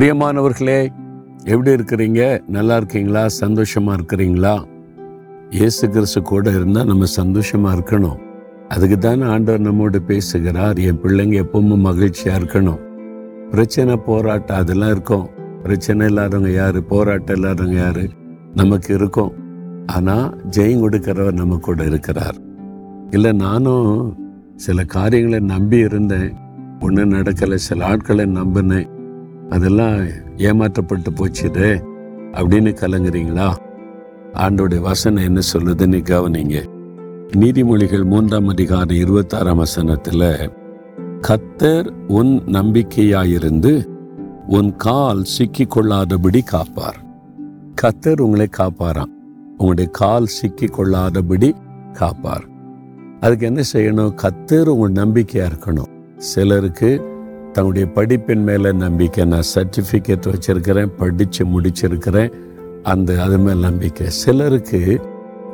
பிரியமானவர்களே எப்படி இருக்கிறீங்க? நல்லா இருக்கீங்களா? சந்தோஷமா இருக்கிறீங்களா? இயேசு கிறிஸ்து கூட இருந்தால் நம்ம சந்தோஷமா இருக்கணும். அதுக்கு தானே ஆண்டவர் நம்மோடு பேசுகிறார். என் பிள்ளைங்க எப்பவும் மகிழ்ச்சியா இருக்கணும். பிரச்சனை போராட்டம் அதெல்லாம் இருக்கும். பிரச்சனை இல்லாதவங்க யாரு? போராட்டம் இல்லாதவங்க யாரு? நமக்கு இருக்கும். ஆனால் ஜெயம் கொடுக்கிறவர் நம்ம கூட இருக்கிறார். இல்லை நானும் சில காரியங்களை நம்பி இருந்தேன். ஒன்றும் நடக்கலை. சில ஆட்களை நம்பினேன். அதெல்லாம் ஏமாற்றப்பட்டு போச்சுதே அப்படின்னு கலங்குறீங்களா? ஆண்டோடைய வசனம் என்ன சொல்லுதுன்னு கவனிங்க. நீதிமொழிகள் மூன்றாம் அதிகாரம் இருபத்தாறாம் வசனத்தில் கத்தர் உன் நம்பிக்கையாயிருந்து உன் கால் சிக்கிக் கொள்ளாதபடி காப்பார். கத்தர் உங்களை காப்பாராம். உங்களுடைய கால் சிக்கி கொள்ளாதபடி காப்பார். அதுக்கு என்ன செய்யணும்? கத்தர் உங்கள் நம்பிக்கையாக இருக்கணும். சிலருக்கு தன்னுடைய படிப்பின் மேலே நம்பிக்கை நான் சர்டிஃபிகேட் வச்சிருக்கிறேன் படித்து முடிச்சிருக்கிறேன். அந்த அது மேலே நம்பிக்கை. சிலருக்கு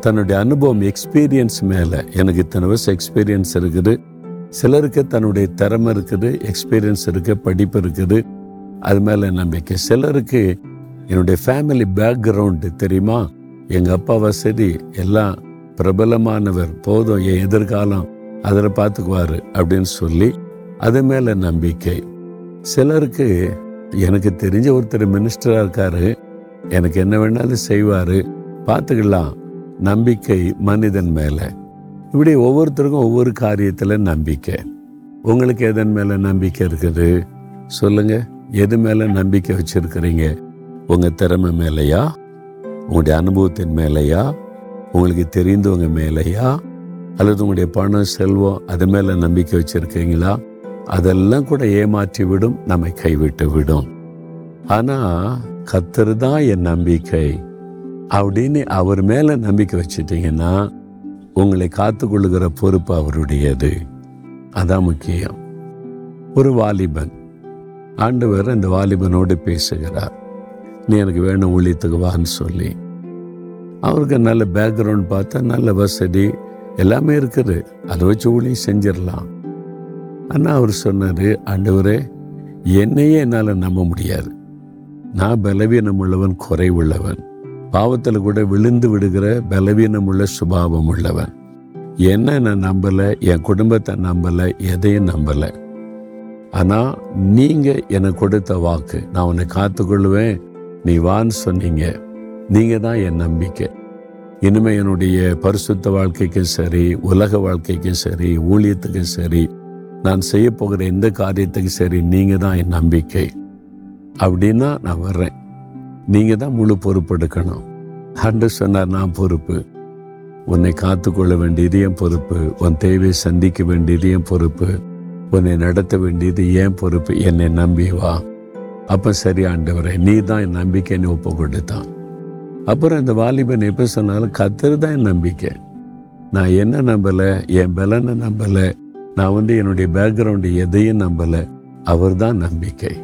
தன்னுடைய அனுபவம் எக்ஸ்பீரியன்ஸ் மேலே எனக்கு இத்தனை வருஷம் எக்ஸ்பீரியன்ஸ் இருக்குது. சிலருக்கு தன்னுடைய திறமை இருக்குது எக்ஸ்பீரியன்ஸ் இருக்குது படிப்பு இருக்குது. அது மேலே நம்பிக்கை. சிலருக்கு என்னுடைய ஃபேமிலி பேக்ரவுண்டு தெரியுமா? எங்கள் அப்பா வசதி எல்லாம் பிரபலமானவர் போதும் என் எதிர்காலம் அதில் பார்த்துக்குவார் அப்படின்னு சொல்லி அது மேலே நம்பிக்கை. சிலருக்கு எனக்கு தெரிஞ்ச ஒருத்தர் மினிஸ்டராக இருக்காரு. எனக்கு என்ன வேணாலும் செய்வார். பார்த்துக்கலாம். நம்பிக்கை மனிதன் மேலே. இப்படி ஒவ்வொருத்தருக்கும் ஒவ்வொரு காரியத்தில் நம்பிக்கை. உங்களுக்கு எதன் மேலே நம்பிக்கை இருக்குது? சொல்லுங்கள் எது மேலே நம்பிக்கை வச்சுருக்கிறீங்க? உங்கள் திறமை மேலையா? உங்களுடைய அனுபவத்தின் மேலேயா? உங்களுக்கு தெரிந்தவங்க மேலேயா? அல்லது உங்களுடைய பணம் செல்வம் அது மேலே நம்பிக்கை வச்சுருக்கீங்களா? அதெல்லாம் கூட ஏமாற்றி விடும் நம்மை கைவிட்டு விடும். ஆனால் கத்தர் தான் என் நம்பிக்கை. அப்படின்னு அவர் மேலே நம்பிக்கை வச்சுட்டிங்கன்னா உங்களை காத்துக்கொள்ளுகிற பொறுப்பு அவருடையது. அதான் முக்கியம். ஒரு வாலிபன். ஆண்டவர் அந்த வாலிபனோடு பேசுகிறார். நீ எனக்கு வேணும் ஊழியத்துக்கு வான்னு சொல்லி. அவருக்கு நல்ல பேக்ரவுண்ட் பார்த்தா நல்ல வசதி எல்லாமே இருக்குது. அதை வச்சு ஊழியம் செஞ்சிடலாம். ஆனால் அவர் சொன்னார் ஆண்டவரே என்னையே என்னால் நம்ப முடியாது. நான் பலவீனம் உள்ளவன் குறைவுள்ளவன். பாவத்தில் கூட விழுந்து விடுகிற பலவீனம் உள்ள சுபாவம் உள்ளவன். என்ன நான் நம்பலை என் குடும்பத்தை நம்பலை எதையும் நம்பலை. ஆனால் நீங்கள் எனக்கு கொடுத்த வாக்கு நான் உன்னை காத்துக்கொள்வேன் நீ வான்னு சொன்னீங்க. நீங்கள் தான் என் நம்பிக்கை. இனிமே என்னுடைய பரிசுத்த வாழ்க்கைக்கும் சரி உலக வாழ்க்கைக்கும் சரி ஊழியத்துக்கும் சரி நான் செய்ய போகிற எந்த காரியத்துக்கும் சரி நீங்க தான் என் நம்பிக்கை. அப்படின்னா நான் வர்றேன். நீங்க தான் முழு பொறுப்பெடுக்கணும் அன்று சொன்னார் நான் பொறுப்பு. உன்னை காத்துக்கொள்ள வேண்டியது என் பொறுப்பு. உன் தேவையை சந்திக்க வேண்டியது என் பொறுப்பு. உன்னை நடத்த வேண்டியது ஏன் பொறுப்பு. என்னை நம்பி வா. அப்போ சரி ஆண்டவரே நீ தான் என் நம்பிக்கைன்னு ஒப்பு கொடுத்தான் அப்புறம் இந்த வாலிபன் எப்போ சொன்னாலும் கத்துறது தான் என் நம்பிக்கை. நான் என்ன நம்பல? என் பலனை நம்பலை. நான் வந்து என்னுடைய பேக்ரவுண்டு எதையும் நம்பலை. அவர் தான் நம்பிக்கை.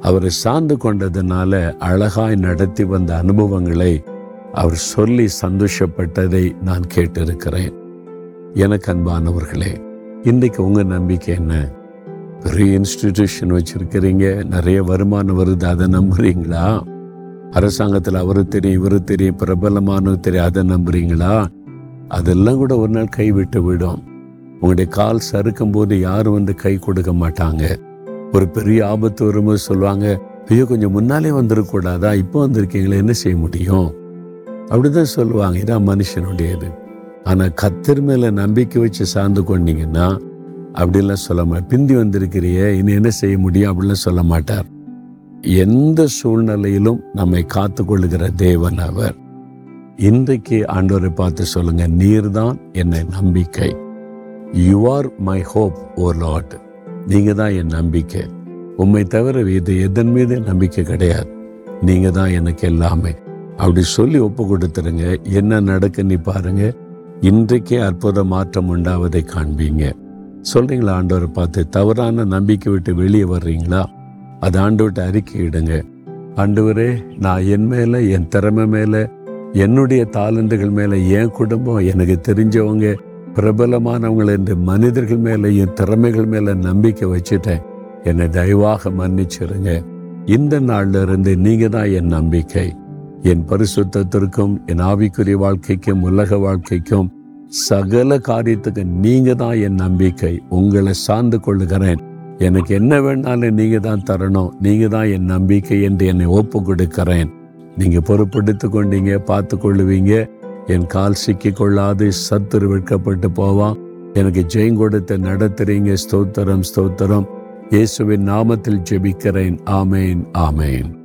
அவரை சார்ந்து கொண்டதுனால அழகாய் நடத்தி வந்த அனுபவங்களை அவர் சொல்லி சந்தோஷப்பட்டதை நான் கேட்டிருக்கிறேன். எனக்கு அன்பானவர்களே இன்றைக்கு உங்கள் நம்பிக்கை என்ன? பெரிய இன்ஸ்டிடியூஷன் வச்சுருக்கிறீங்க. நிறைய வருமானம் வருது அதை நம்புறீங்களா? அரசாங்கத்தில் அவரு தெரியும் இவரு தெரியும் பிரபலமானவர் தெரியும் அதை நம்புறீங்களா? அதெல்லாம் கூட ஒரு நாள் கைவிட்டு விடும். உங்களுடைய கால் சறுக்கும் போது யாரும் வந்து கை கொடுக்க மாட்டாங்க. ஒரு பெரிய ஆபத்து வரும்போது சொல்லுவாங்க ஐயோ கொஞ்சம் முன்னாலே வந்துடக்கூடாதா இப்போ வந்திருக்கீங்களே என்ன செய்ய முடியும்? அப்படிதான் சொல்லுவாங்க. இதான் மனுஷனுடையது. ஆனால் கத்தர் மேல நம்பிக்கை வச்சு சார்ந்து கொண்டீங்கன்னா அப்படிலாம் சொல்ல மாட்டார் பிந்தி வந்திருக்கிறியே இனி என்ன செய்ய முடியும் அப்படிலாம் சொல்ல மாட்டார். எந்த சூழ்நிலையிலும் நம்மை காத்துக்கொள்ளுகிற தேவன் அவர். இன்றைக்கு ஆண்டவரை பார்த்து சொல்லுங்க நீர்தான் என்னை நம்பிக்கை. You are my hope our Lord நீங்கள் தான் என் நம்பிக்கை. உண்மை தவிர இது எதன் மீது நம்பிக்கை கிடையாது. நீங்கள் தான் எனக்கு எல்லாமே. அப்படி சொல்லி ஒப்பு கொடுத்துருங்க. என்ன நடக்குன்னு பாருங்க. இன்றைக்கே அற்புத மாற்றம் உண்டாவதை காண்பீங்க. சொல்றீங்களா ஆண்டவரை பார்த்து? தவறான நம்பிக்கை விட்டு வெளியே வர்றீங்களா? அது ஆண்டவர்கிட்ட அறிக்கையிடுங்க ஆண்டவரே நான் என் மேலே என் திறமை மேலே என்னுடைய தாளந்துகள் மேலே என் குடும்பம் எனக்கு தெரிஞ்சவங்க பிரபலமானவங்களை என்று மனிதர்கள் மேலேயும் என் திறமைகள் மேலே நம்பிக்கை வச்சுட்டேன். என்னை தயவாக மன்னிச்சிருங்க. இந்த நாள்ல இருந்து நீங்கள் தான் என் நம்பிக்கை. என் பரிசுத்தத்திற்கும் என் ஆவிக்குரிய வாழ்க்கைக்கும் உலக வாழ்க்கைக்கும் சகல காரியத்துக்கு நீங்கள் தான் என் நம்பிக்கை. உங்களை சார்ந்து கொள்ளுகிறேன். எனக்கு என்ன வேணாலும் நீங்கள் தான் தரணும். நீங்கள் தான் என் நம்பிக்கை என்று என்னை ஒப்பு கொடுக்கிறேன் நீங்கள் பொறுப்படுத்து கொண்டீங்க பார்த்து கொள்ளுவீங்க. என் கால் சிக்கி கொள்ளாது சத்துரு வெட்கப்பட்டு போவான் எனக்கு ஜெயம் கொடுத்து நடத்துறீங்க. ஸ்தோத்திரம் ஸ்தோத்திரம். இயேசுவின் நாமத்தில் ஜெபிக்கிறேன். ஆமேன் ஆமேன்.